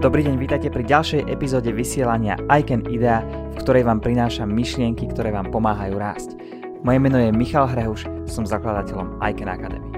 Dobrý deň, vítajte pri ďalšej epizóde vysielania Icon Idea, v ktorej vám prinášam myšlienky, ktoré vám pomáhajú rásť. Moje meno je Michal Hrehuš, som zakladateľom Icon Academy.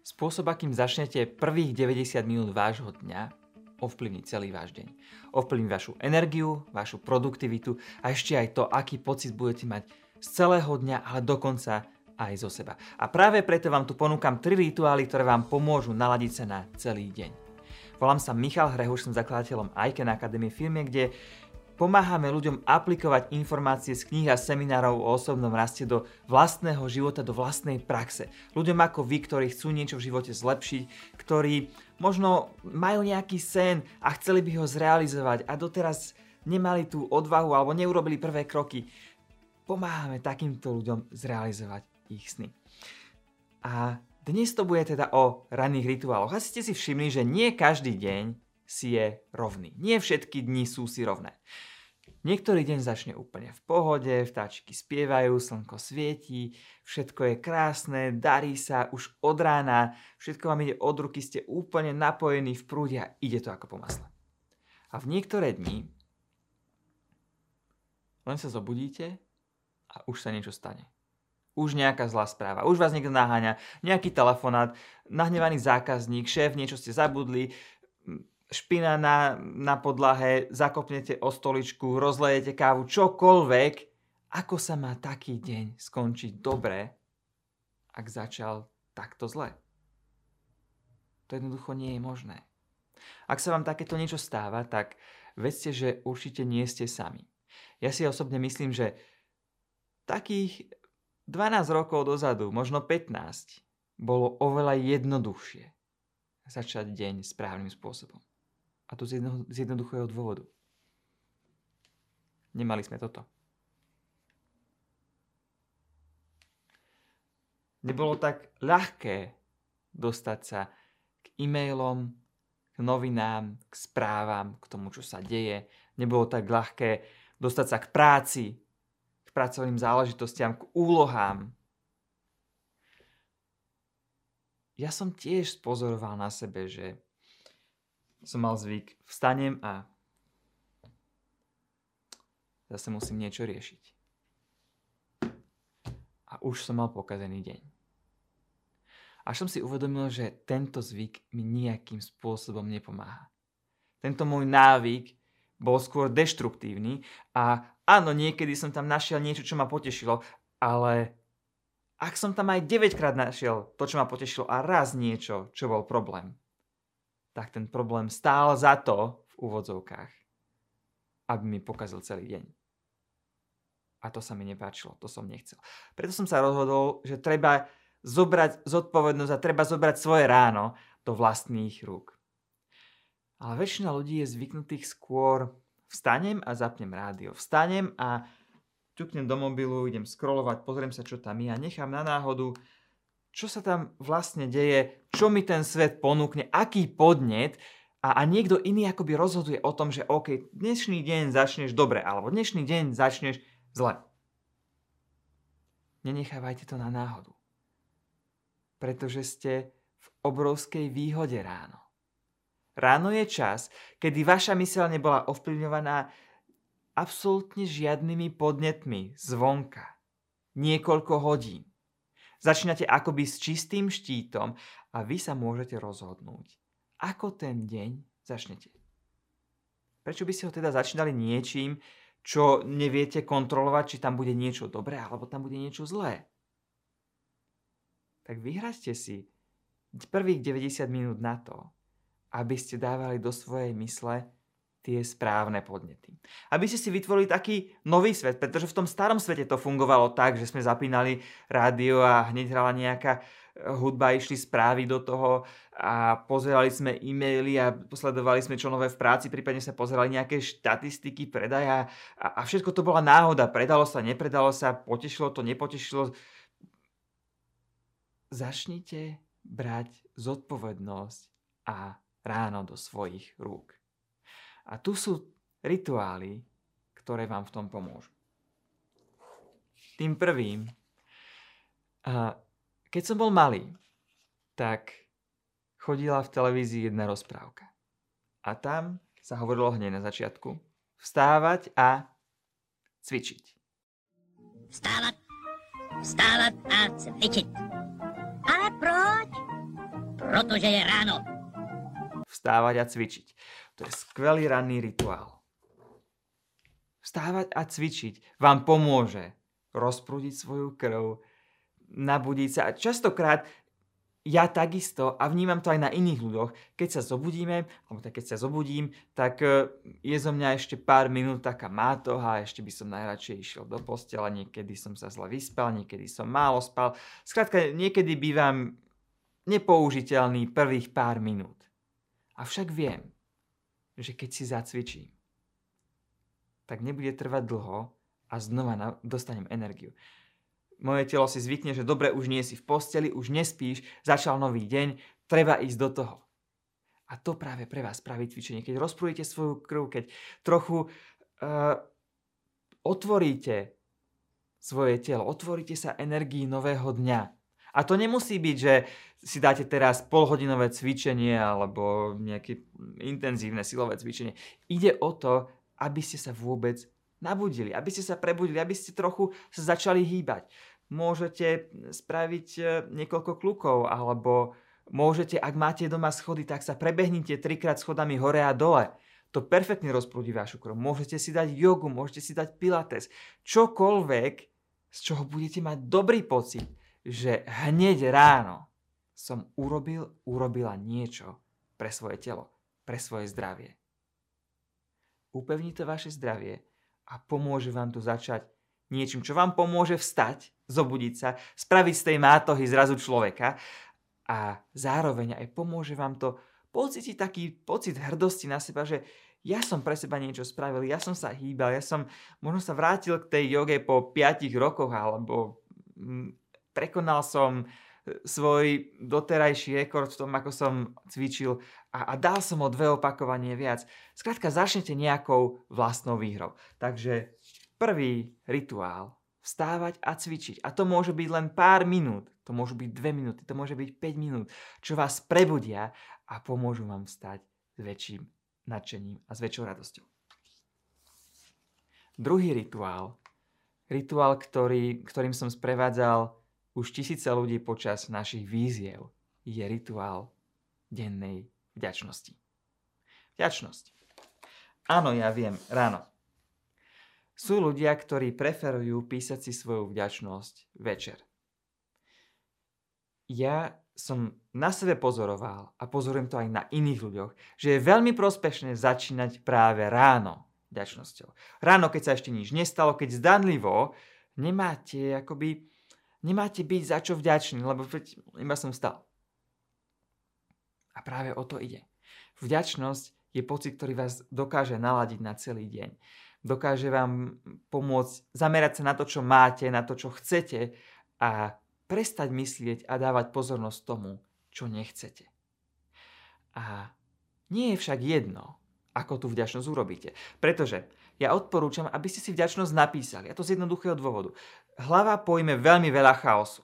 Spôsob, akým začnete prvých 90 minút vášho dňa, ovplyvní celý váš deň. Ovplyvní vašu energiu, vašu produktivitu a ešte aj to, aký pocit budete mať z celého dňa, ale dokonca aj zo seba. A práve preto vám tu ponúkam tri rituály, ktoré vám pomôžu naladiť sa na celý deň. Volám sa Michal Hrehuš, som zakladateľom Icon Academy, firme, kde Pomáhame ľuďom aplikovať informácie z kníh a seminárov o osobnom raste do vlastného života, do vlastnej praxe. Ľuďom ako vy, ktorí chcú niečo v živote zlepšiť, ktorí možno majú nejaký sen a chceli by ho zrealizovať a doteraz nemali tú odvahu alebo neurobili prvé kroky. Pomáhame takýmto ľuďom zrealizovať ich sny. A dnes to bude teda o ranných rituáloch. Asi ste si všimli, že nie každý deň si je rovný. Nie všetky dni sú si rovné. Niektorý deň začne úplne v pohode, vtáčiky spievajú, slnko svietí, všetko je krásne, darí sa už od rána, všetko vám ide od ruky, ste úplne napojení v prúde a ide to ako po masle. A v niektoré dni len sa zobudíte a už sa niečo stane. Už nejaká zlá správa, už vás niekto naháňa, nejaký telefonát, nahnevaný zákazník, šéf, niečo ste zabudli, špina na, na podlahe, zakopnete o stoličku, rozlejete kávu, čokoľvek, ako sa má taký deň skončiť dobre, ak začal takto zle? To jednoducho nie je možné. Ak sa vám takéto niečo stáva, tak vedzte, že určite nie ste sami. Ja si osobne myslím, že takých 12 rokov dozadu, možno 15, bolo oveľa jednoduchšie začať deň správnym spôsobom. A to z, jedno, z jednoduchého dôvodu. Nemali sme toto. Nebolo tak ľahké dostať sa k e-mailom, k novinám, k správam, k tomu, čo sa deje. Nebolo tak ľahké dostať sa k práci, k pracovným záležitostiam, k úlohám. Ja som tiež spozoroval na sebe, že som mal zvyk, vstanem a zase musím niečo riešiť. A už som mal pokazený deň. Až som si uvedomil, že tento zvyk mi nejakým spôsobom nepomáha. Tento môj návyk bol skôr deštruktívny a áno, niekedy som tam našiel niečo, čo ma potešilo, ale ak som tam aj 9 krát našiel to, čo ma potešilo a raz niečo, čo bol problém, tak ten problém stál za to v úvodzovkách, aby mi pokazil celý deň. A to sa mi nepáčilo, to som nechcel. Preto som sa rozhodol, že treba zobrať zodpovednosť a treba zobrať svoje ráno do vlastných rúk. Ale väčšina ľudí je zvyknutých skôr vstanem a zapnem rádio. Vstanem a ťuknem do mobilu, idem scrollovať, pozriem sa, čo tam je a nechám na náhodu čo sa tam vlastne deje, čo mi ten svet ponúkne, aký podnet a, a niekto iný akoby rozhoduje o tom, že OK, dnešný deň začneš dobre, alebo dnešný deň začneš zle. Nenechávajte to na náhodu. Pretože ste v obrovskej výhode ráno. Ráno je čas, kedy vaša myseľ nebola ovplyvňovaná absolútne žiadnymi podnetmi zvonka. Niekoľko hodín. Začínate akoby s čistým štítom a vy sa môžete rozhodnúť, ako ten deň začnete. Prečo by ste ho teda začínali niečím, čo neviete kontrolovať, či tam bude niečo dobré alebo tam bude niečo zlé? Tak vyhraďte si prvých 90 minút na to, aby ste dávali do svojej mysle tie správne podnety. Aby ste si vytvorili taký nový svet, pretože v tom starom svete to fungovalo tak, že sme zapínali rádio a hneď hrala nejaká eh, hudba, išli správy do toho a pozerali sme e-maily a posledovali sme čo nové v práci, prípadne sa pozerali nejaké štatistiky predaja a, a všetko to bola náhoda. Predalo sa, nepredalo sa, potešilo to, nepotešilo. Začnite brať zodpovednosť a ráno do svojich rúk. A tu sú rituály, ktoré vám v tom pomôžu. Tým prvým, keď som bol malý, tak chodila v televízii jedna rozprávka. A tam sa hovorilo hneď na začiatku vstávať a cvičiť. Vstávať, vstávať a cvičiť. Ale proč? Protože je ráno. Vstávať a cvičiť. To je skvelý ranný rituál. Vstávať a cvičiť vám pomôže rozprúdiť svoju krv, nabudiť sa. A častokrát ja takisto, a vnímam to aj na iných ľuďoch, keď sa zobudíme, alebo tak keď sa zobudím, tak e, je zo mňa ešte pár minút taká mátoha, ešte by som najradšej išiel do postela, niekedy som sa zle vyspal, niekedy som málo spal. Skrátka, niekedy bývam nepoužiteľný prvých pár minút. Avšak viem, že keď si zacvičím, tak nebude trvať dlho a znova dostanem energiu moje telo si zvykne, že dobre, už nie si v posteli, už nespíš, začal nový deň, treba ísť do toho. A to práve pre vás praví cvičenie. Keď rozprújete svoju krv, keď trochu uh, otvoríte svoje telo, otvoríte sa energii nového dňa. A to nemusí byť, že si dáte teraz polhodinové cvičenie alebo nejaké intenzívne silové cvičenie. Ide o to, aby ste sa vôbec nabudili, aby ste sa prebudili, aby ste trochu sa začali hýbať. Môžete spraviť e, niekoľko klukov, alebo môžete, ak máte doma schody, tak sa prebehnite trikrát schodami hore a dole. To perfektne rozprúdi vašu krv. Môžete si dať jogu, môžete si dať pilates. Čokoľvek, z čoho budete mať dobrý pocit, že hneď ráno som urobil, urobila niečo pre svoje telo, pre svoje zdravie. Upevní to vaše zdravie a pomôže vám to začať niečím, čo vám pomôže vstať, zobudiť sa, spraviť z tej mátohy zrazu človeka a zároveň aj pomôže vám to pocítiť taký pocit hrdosti na seba, že ja som pre seba niečo spravil, ja som sa hýbal, ja som možno sa vrátil k tej joge po 5 rokoch alebo mm, prekonal som svoj doterajší rekord v tom, ako som cvičil a, a dal som o dve opakovanie viac. Skrátka, začnete nejakou vlastnou výhrou. Takže prvý rituál, vstávať a cvičiť. A to môže byť len pár minút, to môžu byť dve minúty, to môže byť 5 minút, čo vás prebudia a pomôžu vám vstať s väčším nadšením a s väčšou radosťou. Druhý rituál, rituál, ktorý, ktorým som sprevádzal už tisíce ľudí počas našich víziev je rituál dennej vďačnosti. Vďačnosť. Áno, ja viem, ráno. Sú ľudia, ktorí preferujú písať si svoju vďačnosť večer. Ja som na sebe pozoroval a pozorujem to aj na iných ľuďoch, že je veľmi prospešné začínať práve ráno vďačnosťou. Ráno, keď sa ešte nič nestalo, keď zdanlivo nemáte akoby Nemáte byť za čo vďačný, lebo iba som stal. A práve o to ide. Vďačnosť je pocit, ktorý vás dokáže naladiť na celý deň. Dokáže vám pomôcť zamerať sa na to, čo máte, na to, čo chcete a prestať myslieť a dávať pozornosť tomu, čo nechcete. A nie je však jedno, ako tú vďačnosť urobíte. Pretože ja odporúčam, aby ste si vďačnosť napísali. A to z jednoduchého dôvodu. Hlava pojme veľmi veľa chaosu,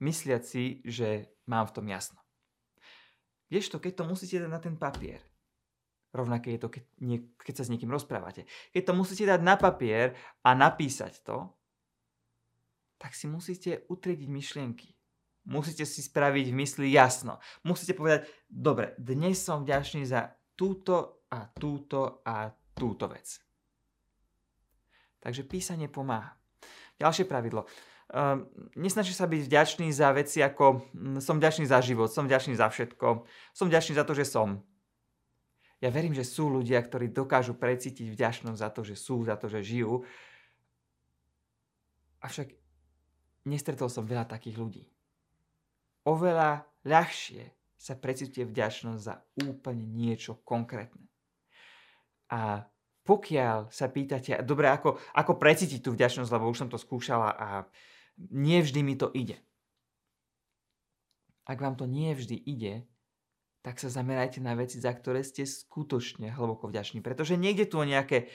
mysliať si, že mám v tom jasno. Kdežto, keď to musíte dať na ten papier, rovnaké je to, keď, nie, keď sa s niekým rozprávate, keď to musíte dať na papier a napísať to, tak si musíte utriediť myšlienky. Musíte si spraviť v mysli jasno. Musíte povedať, dobre, dnes som vďačný za túto a túto a túto vec. Takže písanie pomáha. Ďalšie pravidlo. Uh, nesnaží sa byť vďačný za veci ako hm, som vďačný za život, som vďačný za všetko, som vďačný za to, že som. Ja verím, že sú ľudia, ktorí dokážu precítiť vďačnosť za to, že sú, za to, že žijú. Avšak nestretol som veľa takých ľudí. Oveľa ľahšie sa precítite vďačnosť za úplne niečo konkrétne. A pokiaľ sa pýtate, dobre, ako, ako precítiť tú vďačnosť, lebo už som to skúšala a nevždy mi to ide. Ak vám to nie vždy ide, tak sa zamerajte na veci, za ktoré ste skutočne hlboko vďační. Pretože niekde tu o nejaké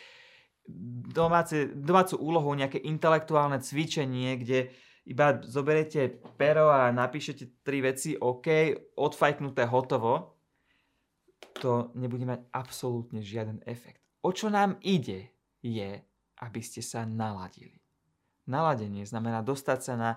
domáce, domácu úlohu nejaké intelektuálne cvičenie, kde iba zoberiete pero a napíšete tri veci, OK, odfajknuté, hotovo, to nebude mať absolútne žiaden efekt. O čo nám ide, je, aby ste sa naladili. Naladenie znamená dostať sa na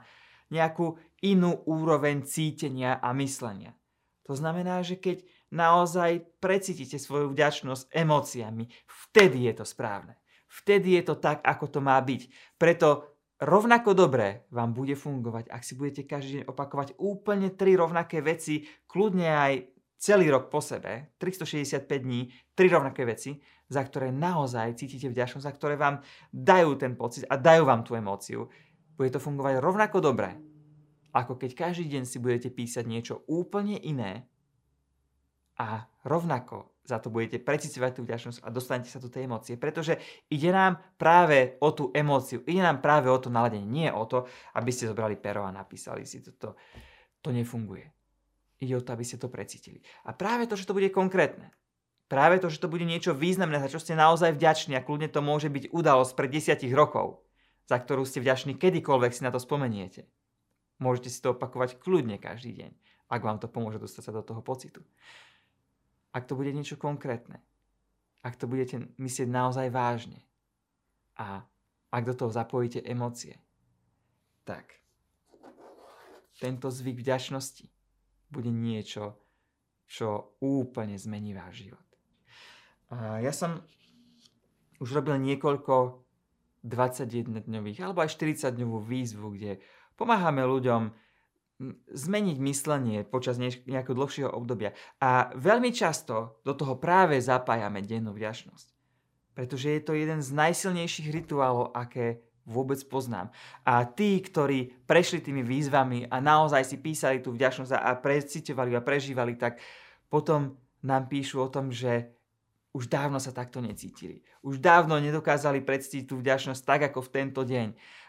nejakú inú úroveň cítenia a myslenia. To znamená, že keď naozaj precítite svoju vďačnosť emóciami, vtedy je to správne. Vtedy je to tak, ako to má byť. Preto rovnako dobre vám bude fungovať, ak si budete každý deň opakovať úplne tri rovnaké veci, kľudne aj celý rok po sebe, 365 dní, tri rovnaké veci, za ktoré naozaj cítite vďačnosť, za ktoré vám dajú ten pocit a dajú vám tú emóciu. Bude to fungovať rovnako dobre, ako keď každý deň si budete písať niečo úplne iné a rovnako za to budete precitovať tú vďačnosť a dostanete sa do tej emócie. Pretože ide nám práve o tú emóciu, ide nám práve o to naladenie, nie o to, aby ste zobrali pero a napísali si to. To, to nefunguje. Ide o to, aby ste to precítili. A práve to, že to bude konkrétne, práve to, že to bude niečo významné, za čo ste naozaj vďační a kľudne to môže byť udalosť pred desiatich rokov, za ktorú ste vďační kedykoľvek si na to spomeniete. Môžete si to opakovať kľudne každý deň, ak vám to pomôže dostať sa do toho pocitu ak to bude niečo konkrétne, ak to budete myslieť naozaj vážne a ak do toho zapojíte emócie, tak tento zvyk vďačnosti bude niečo, čo úplne zmení váš život. A ja som už robil niekoľko 21-dňových alebo aj 40-dňovú výzvu, kde pomáhame ľuďom zmeniť myslenie počas nejakého dlhšieho obdobia. A veľmi často do toho práve zapájame dennú vďačnosť. Pretože je to jeden z najsilnejších rituálov, aké vôbec poznám. A tí, ktorí prešli tými výzvami a naozaj si písali tú vďačnosť a precitovali a prežívali, tak potom nám píšu o tom, že už dávno sa takto necítili. Už dávno nedokázali predstiť tú vďačnosť tak, ako v tento deň.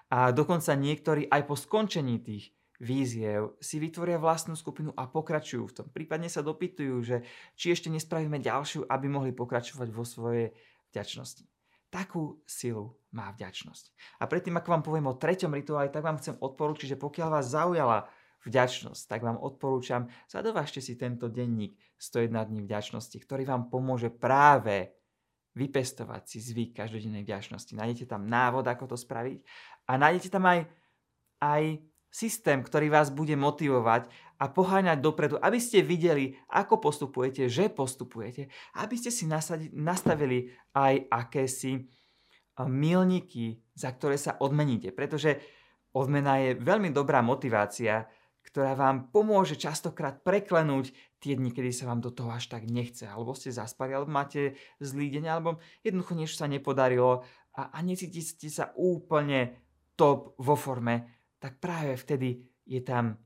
A dokonca niektorí aj po skončení tých víziev si vytvoria vlastnú skupinu a pokračujú v tom. Prípadne sa dopytujú, že či ešte nespravíme ďalšiu, aby mohli pokračovať vo svojej vďačnosti. Takú silu má vďačnosť. A predtým, ako vám poviem o treťom rituáli, tak vám chcem odporúčiť, že pokiaľ vás zaujala vďačnosť, tak vám odporúčam, zadovážte si tento denník 101 dní vďačnosti, ktorý vám pomôže práve vypestovať si zvyk každodennej vďačnosti. Nájdete tam návod, ako to spraviť a nájdete tam aj, aj systém, ktorý vás bude motivovať a poháňať dopredu, aby ste videli, ako postupujete, že postupujete, aby ste si nastavili aj akési milníky, za ktoré sa odmeníte. Pretože odmena je veľmi dobrá motivácia, ktorá vám pomôže častokrát preklenúť tie dni, kedy sa vám do toho až tak nechce, alebo ste zaspali, alebo máte zlý deň, alebo jednoducho niečo sa nepodarilo a, a necítite sa úplne top vo forme, tak práve vtedy je tam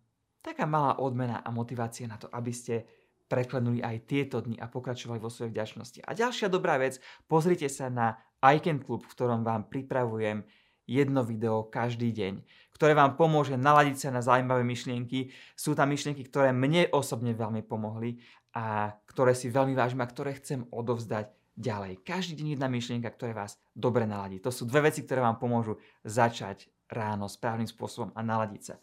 taká malá odmena a motivácia na to, aby ste preklenuli aj tieto dni a pokračovali vo svojej vďačnosti. A ďalšia dobrá vec, pozrite sa na iCan Club, v ktorom vám pripravujem jedno video každý deň, ktoré vám pomôže naladiť sa na zaujímavé myšlienky. Sú tam myšlienky, ktoré mne osobne veľmi pomohli a ktoré si veľmi vážim a ktoré chcem odovzdať ďalej. Každý deň jedna myšlienka, ktorá vás dobre naladí. To sú dve veci, ktoré vám pomôžu začať ráno správnym spôsobom a naladiť sa.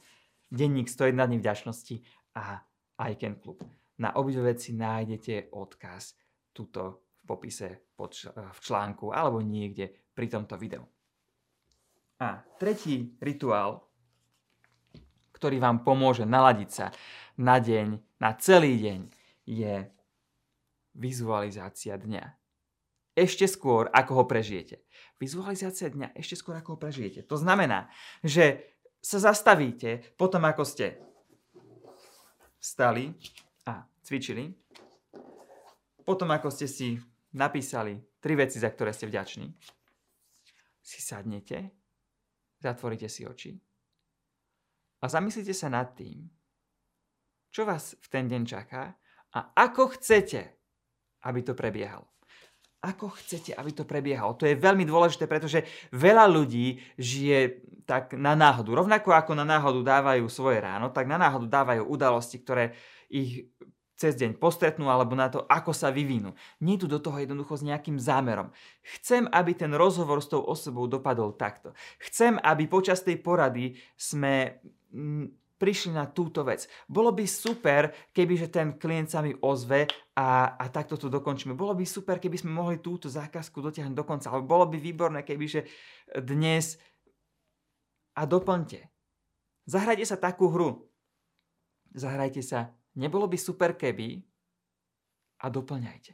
Denník 101 dní vďačnosti a ICANN Club. Na obidve veci nájdete odkaz tuto v popise v článku alebo niekde pri tomto videu. A tretí rituál, ktorý vám pomôže naladiť sa na deň, na celý deň, je vizualizácia dňa ešte skôr, ako ho prežijete. Vizualizácia dňa ešte skôr, ako ho prežijete. To znamená, že sa zastavíte potom, ako ste vstali a cvičili, potom, ako ste si napísali tri veci, za ktoré ste vďační, si sadnete, zatvoríte si oči a zamyslite sa nad tým, čo vás v ten deň čaká a ako chcete, aby to prebiehalo ako chcete, aby to prebiehalo. To je veľmi dôležité, pretože veľa ľudí žije tak na náhodu. Rovnako ako na náhodu dávajú svoje ráno, tak na náhodu dávajú udalosti, ktoré ich cez deň postretnú alebo na to, ako sa vyvinú. Nie tu do toho jednoducho s nejakým zámerom. Chcem, aby ten rozhovor s tou osobou dopadol takto. Chcem, aby počas tej porady sme mm, prišli na túto vec. Bolo by super, keby že ten klient sa mi ozve a, a takto to dokončíme. Bolo by super, keby sme mohli túto zákazku dotiahnuť do konca. Ale bolo by výborné, keby že dnes a doplňte. Zahrajte sa takú hru. Zahrajte sa Nebolo by super keby a doplňajte.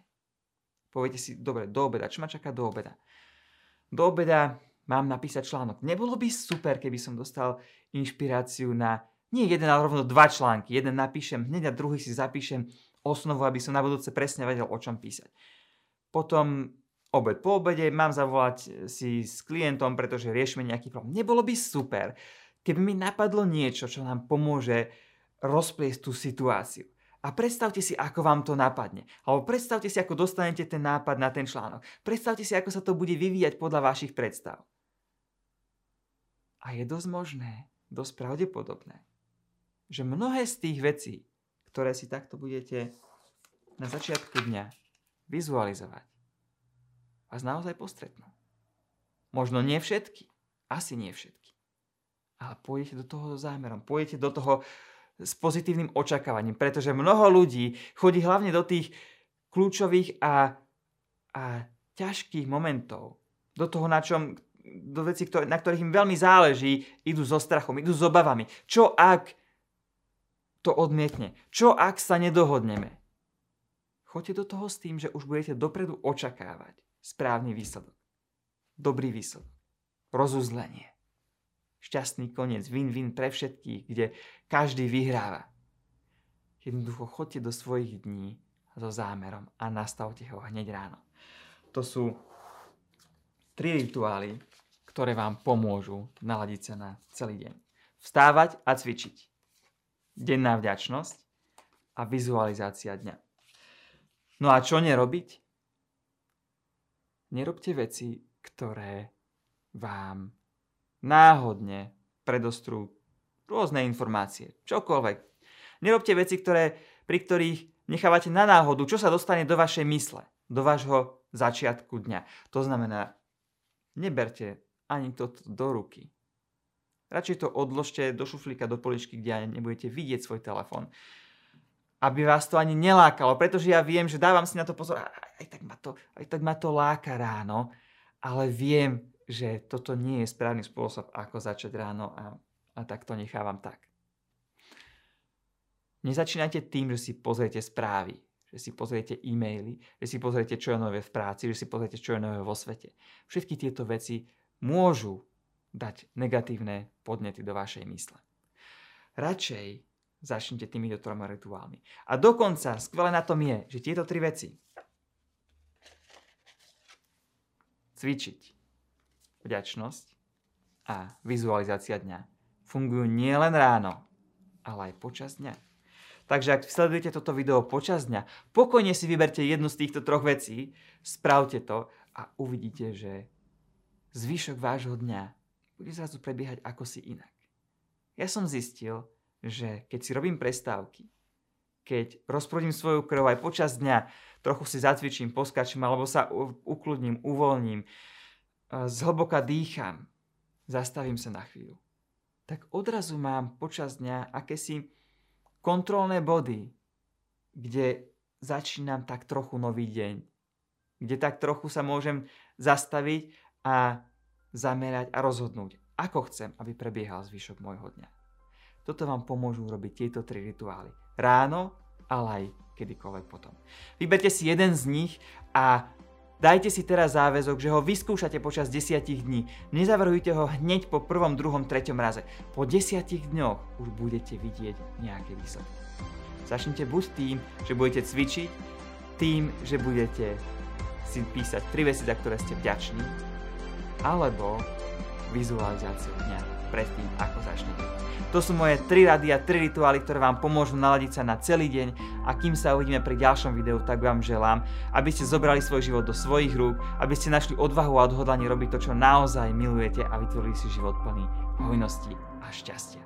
Poviete si, dobre, do obeda, čo ma čaká do obeda? Do obeda mám napísať článok. Nebolo by super, keby som dostal inšpiráciu na nie jeden, ale rovno dva články. Jeden napíšem hneď a druhý si zapíšem osnovu, aby som na budúce presne vedel, o čom písať. Potom obed po obede mám zavolať si s klientom, pretože riešime nejaký problém. Nebolo by super, keby mi napadlo niečo, čo nám pomôže rozpliesť tú situáciu. A predstavte si, ako vám to napadne. Alebo predstavte si, ako dostanete ten nápad na ten článok. Predstavte si, ako sa to bude vyvíjať podľa vašich predstav. A je dosť možné, dosť pravdepodobné, že mnohé z tých vecí, ktoré si takto budete na začiatku dňa vizualizovať, vás naozaj postretnú. Možno nie všetky, asi nie všetky. Ale pôjdete do toho zámerom, pôjdete do toho s pozitívnym očakávaním, pretože mnoho ľudí chodí hlavne do tých kľúčových a, a ťažkých momentov, do toho, na čom, do veci, na ktorých im veľmi záleží, idú so strachom, idú s obavami. Čo ak to odmietne? Čo ak sa nedohodneme? Choďte do toho s tým, že už budete dopredu očakávať správny výsledok. Dobrý výsledok. Rozuzlenie šťastný koniec, win-win pre všetkých, kde každý vyhráva. Jednoducho chodte do svojich dní so zámerom a nastavte ho hneď ráno. To sú tri rituály, ktoré vám pomôžu naladiť sa na celý deň. Vstávať a cvičiť. Denná vďačnosť a vizualizácia dňa. No a čo nerobiť? Nerobte veci, ktoré vám náhodne predostrú rôzne informácie, čokoľvek. Nerobte veci, ktoré, pri ktorých nechávate na náhodu, čo sa dostane do vašej mysle, do vášho začiatku dňa. To znamená, neberte ani to do ruky. Radšej to odložte do šuflíka, do poličky, kde nebudete vidieť svoj telefón. Aby vás to ani nelákalo, pretože ja viem, že dávam si na to pozor, aj tak ma to, aj tak ma to láka ráno, ale viem, že toto nie je správny spôsob, ako začať ráno a, a tak to nechávam tak. Nezačínajte tým, že si pozriete správy, že si pozriete e-maily, že si pozriete, čo je nové v práci, že si pozriete, čo je nové vo svete. Všetky tieto veci môžu dať negatívne podnety do vašej mysle. Radšej začnite týmito troma rituálmi. A dokonca skvelé na tom je, že tieto tri veci cvičiť, vďačnosť a vizualizácia dňa fungujú nielen ráno, ale aj počas dňa. Takže ak sledujete toto video počas dňa, pokojne si vyberte jednu z týchto troch vecí, spravte to a uvidíte, že zvyšok vášho dňa bude zrazu prebiehať ako si inak. Ja som zistil, že keď si robím prestávky, keď rozprudím svoju krv aj počas dňa, trochu si zacvičím, poskačím alebo sa ukludním, uvoľním, zhlboka dýcham, zastavím sa na chvíľu, tak odrazu mám počas dňa akési kontrolné body, kde začínam tak trochu nový deň, kde tak trochu sa môžem zastaviť a zamerať a rozhodnúť, ako chcem, aby prebiehal zvyšok môjho dňa. Toto vám pomôžu robiť tieto tri rituály. Ráno, ale aj kedykoľvek potom. Vyberte si jeden z nich a Dajte si teraz záväzok, že ho vyskúšate počas 10 dní. Nezavrhujte ho hneď po prvom, druhom, treťom raze. Po 10 dňoch už budete vidieť nejaké výsledky. Začnite buď tým, že budete cvičiť, tým, že budete si písať tri veci, za ktoré ste vďační, alebo vizualizáciu dňa predtým, ako začnete. To sú moje 3 rady a 3 rituály, ktoré vám pomôžu naladiť sa na celý deň a kým sa uvidíme pri ďalšom videu, tak vám želám, aby ste zobrali svoj život do svojich rúk, aby ste našli odvahu a odhodlanie robiť to, čo naozaj milujete a vytvorili si život plný hojnosti a šťastia.